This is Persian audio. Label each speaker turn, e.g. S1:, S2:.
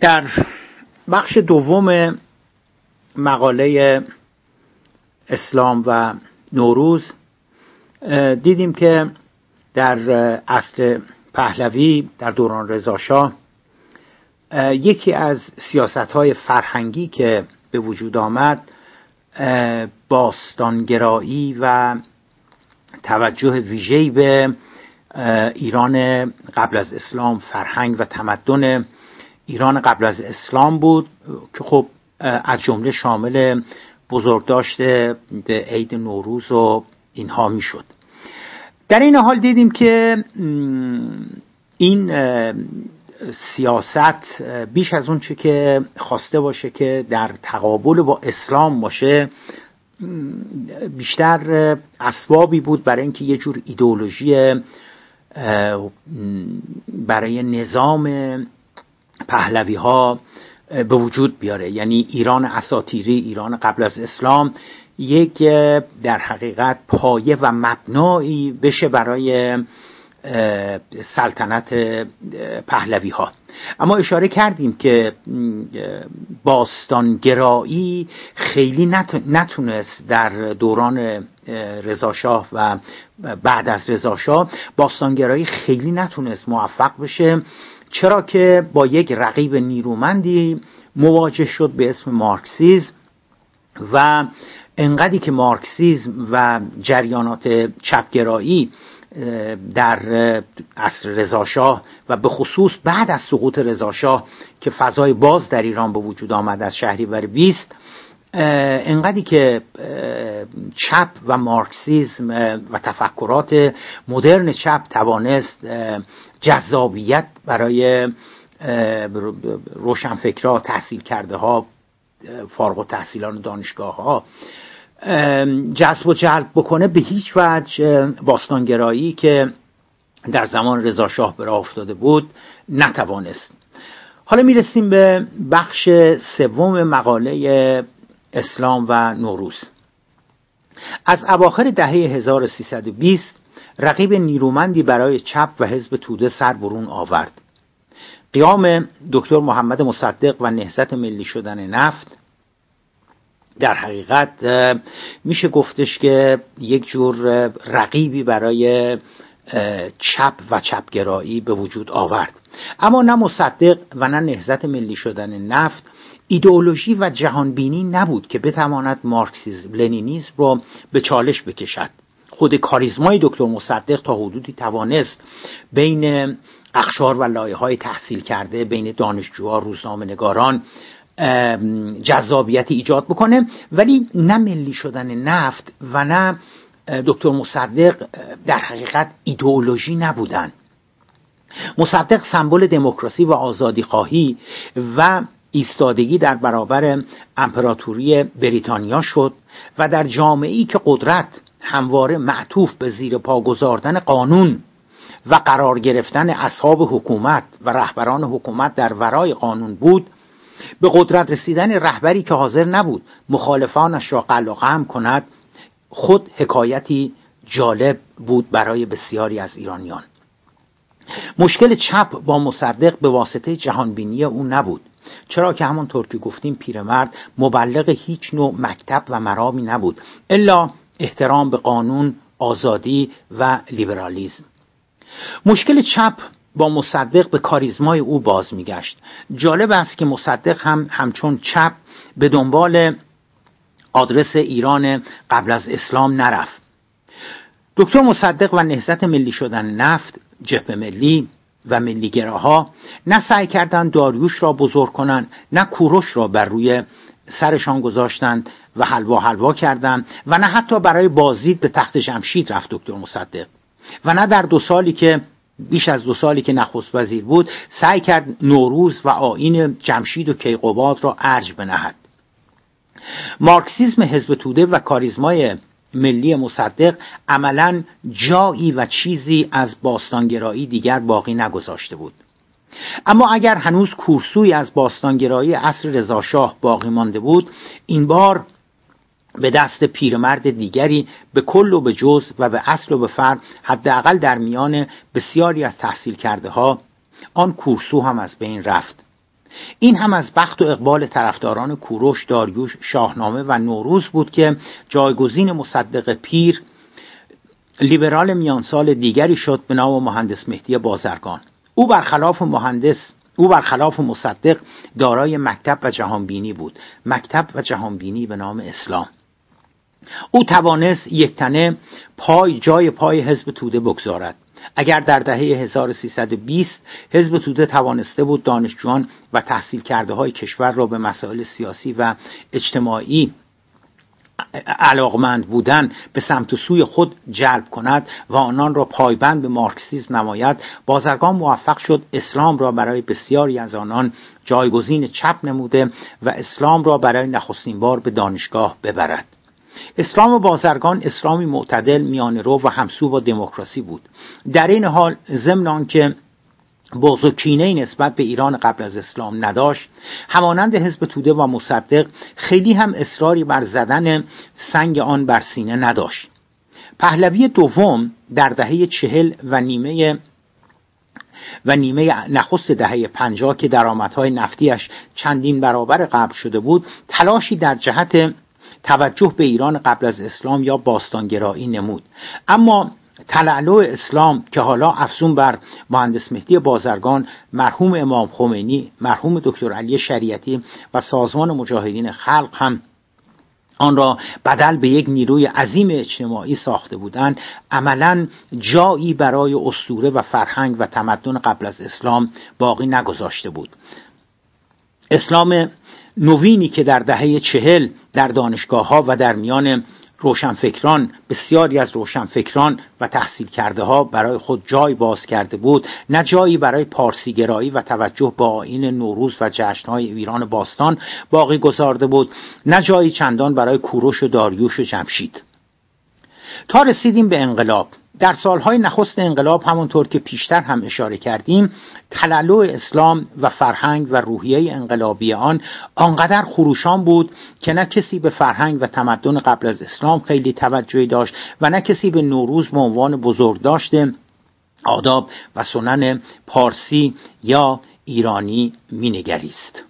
S1: در بخش دوم مقاله اسلام و نوروز دیدیم که در اصل پهلوی در دوران رضاشاه یکی از سیاست های فرهنگی که به وجود آمد باستانگرایی و توجه ویژه‌ای به ایران قبل از اسلام فرهنگ و تمدن ایران قبل از اسلام بود که خب از جمله شامل بزرگداشت عید نوروز و اینها می‌شد. در این حال دیدیم که این سیاست بیش از اون چه که خواسته باشه که در تقابل با اسلام باشه بیشتر اسبابی بود برای اینکه یه جور ایدئولوژی برای نظام پهلوی ها به وجود بیاره. یعنی ایران اساتیری ایران قبل از اسلام یک در حقیقت پایه و مبنایی بشه برای سلطنت پهلوی ها اما اشاره کردیم که باستانگرایی خیلی نتونست در دوران رضاشاه و بعد از رضاشاه باستانگرایی خیلی نتونست موفق بشه. چرا که با یک رقیب نیرومندی مواجه شد به اسم مارکسیزم و انقدری که مارکسیزم و جریانات چپگرایی در عصر رضاشاه و به خصوص بعد از سقوط رضاشاه که فضای باز در ایران به وجود آمد از شهریور 20 انقدری که چپ و مارکسیزم و تفکرات مدرن چپ توانست جذابیت برای روشنفکرها تحصیل کرده ها فارغ و تحصیلان دانشگاه ها جذب و جلب بکنه به هیچ وجه باستانگرایی که در زمان رضاشاه به راه افتاده بود نتوانست. حالا می‌رسیم به بخش سوم مقاله اسلام و نوروز. از اواخر دهه 1320 رقیب نیرومندی برای چپ و حزب توده سر برون آورد. قیام دکتر محمد مصدق و نهضت ملی شدن نفت در حقیقت میشه گفتش که یک جور رقیبی برای چپ و چپگرایی به وجود آورد. اما نه مصدق و نه نهضت ملی شدن نفت ایدئولوژی و جهانبینی نبود که بتواند مارکسیزم لنینیزم رو به چالش بکشد. خود کاریزمای دکتر مصدق تا حدودی توانست بین اخشار و لایه های تحصیل کرده بین دانشجوها روزنامه نگاران جذابیت ایجاد بکنه. ولی نه ملی شدن نفت و نه دکتر مصدق در حقیقت ایدئولوژی نبودن. مصدق سمبل دموکراسی و آزادی خواهی و ایستادگی در برابر امپراتوری بریتانیا شد و در جامعه ای که قدرت همواره معطوف به زیر پا گذاردن قانون و قرار گرفتن اصحاب حکومت و رهبران حکومت در ورای قانون بود به قدرت رسیدن رهبری که حاضر نبود مخالفانش را قل و قم کند خود حکایتی جالب بود برای بسیاری از ایرانیان. مشکل چپ با مصدق به واسطه جهانبینی او نبود. چرا که همانطور که گفتیم پیرمرد مبلغ هیچ نوع مکتب و مرامی نبود. الا احترام به قانون آزادی و لیبرالیزم مشکل چپ با مصدق به کاریزمای او باز میگشت. جالب است که مصدق هم همچون چپ به دنبال آدرس ایران قبل از اسلام نرفت. دکتر مصدق و نهزت ملی شدن نفت جبه ملی و ملیگراها نه سعی کردند داریوش را بزرگ کنند نه کوروش را بر روی سرشان گذاشتند و حلوا حلوا کردند و نه حتی برای بازدید به تخت جمشید رفت دکتر مصدق. و نه در دو سالی که بیش از دو سالی که نخست وزیر بود سعی کرد نوروز و آین جمشید و کیقوباد را ارج بنهد. مارکسیزم حزب توده و کاریزمای ملی مصدق عملا جایی و چیزی از باستانگرایی دیگر باقی نگذاشته بود. اما اگر هنوز کورسوی از باستانگرایی عصر رضاشاه باقی مانده بود این بار به دست پیرمرد دیگری به کل و به جز و به اصل و به فرد حداقل در میان بسیاری از تحصیل کرده ها آن کورسو هم از بین رفت. این هم از بخت و اقبال طرفداران کوروش داریوش شاهنامه و نوروز بود که جایگزین مصدق پیر لیبرال میانسال دیگری شد به نام مهندس مهدی بازرگان. او برخلاف مهندس او برخلاف مصدق دارای مکتب و جهانبینی بود. مکتب و جهانبینی به نام اسلام. او توانست یک تنه پای جای پای حزب توده بگذارد. اگر در دهه 1320 حزب توده توانسته بود دانشجویان و تحصیل کرده های کشور را به مسائل سیاسی و اجتماعی علاقمند بودن به سمت و سوی خود جلب کند و آنان را پایبند به مارکسیزم نماید بازرگان موفق شد اسلام را برای بسیاری از آنان جایگزین چپ نموده و اسلام را برای نخستین بار به دانشگاه ببرد. اسلام بازرگان اسلامی معتدل میان رو و همسو با دموکراسی بود. در این حال ضمن آنکه بغض و کینه نسبت به ایران قبل از اسلام نداشت همانند حزب توده و مصدق خیلی هم اصراری بر زدن سنگ آن بر سینه نداشت. پهلوی دوم در دهه چهل و نیمه و نیمه نخست دهه پنجاه که درآمدهای نفتیش چندین برابر قبل شده بود تلاشی در جهت توجه به ایران قبل از اسلام یا باستانگرایی نمود. اما تلعلو اسلام که حالا افزون بر مهندس مهدی بازرگان مرحوم امام خمینی مرحوم دکتر علی شریعتی و سازمان مجاهدین خلق هم آن را بدل به یک نیروی عظیم اجتماعی ساخته بودند. عملا جایی برای استوره و فرهنگ و تمدن قبل از اسلام باقی نگذاشته بود. اسلام نوینی که در دهه چهل در دانشگاه ها و در میان روشنفکران بسیاری از روشنفکران و تحصیل کرده ها برای خود جای باز کرده بود نه جایی برای پارسیگرایی و توجه به آین نوروز و جشنهای ایران باستان باقی گذارده بود نه جایی چندان برای کوروش و داریوش و جمشید. تا رسیدیم به انقلاب. در سالهای نخست انقلاب همونطور که پیشتر هم اشاره کردیم تلالو اسلام و فرهنگ و روحیه انقلابی آن آنقدر خروشان بود که نه کسی به فرهنگ و تمدن قبل از اسلام خیلی توجهی داشت و نه کسی به نوروز به عنوان بزرگ داشته آداب و سنن پارسی یا ایرانی مینگریست.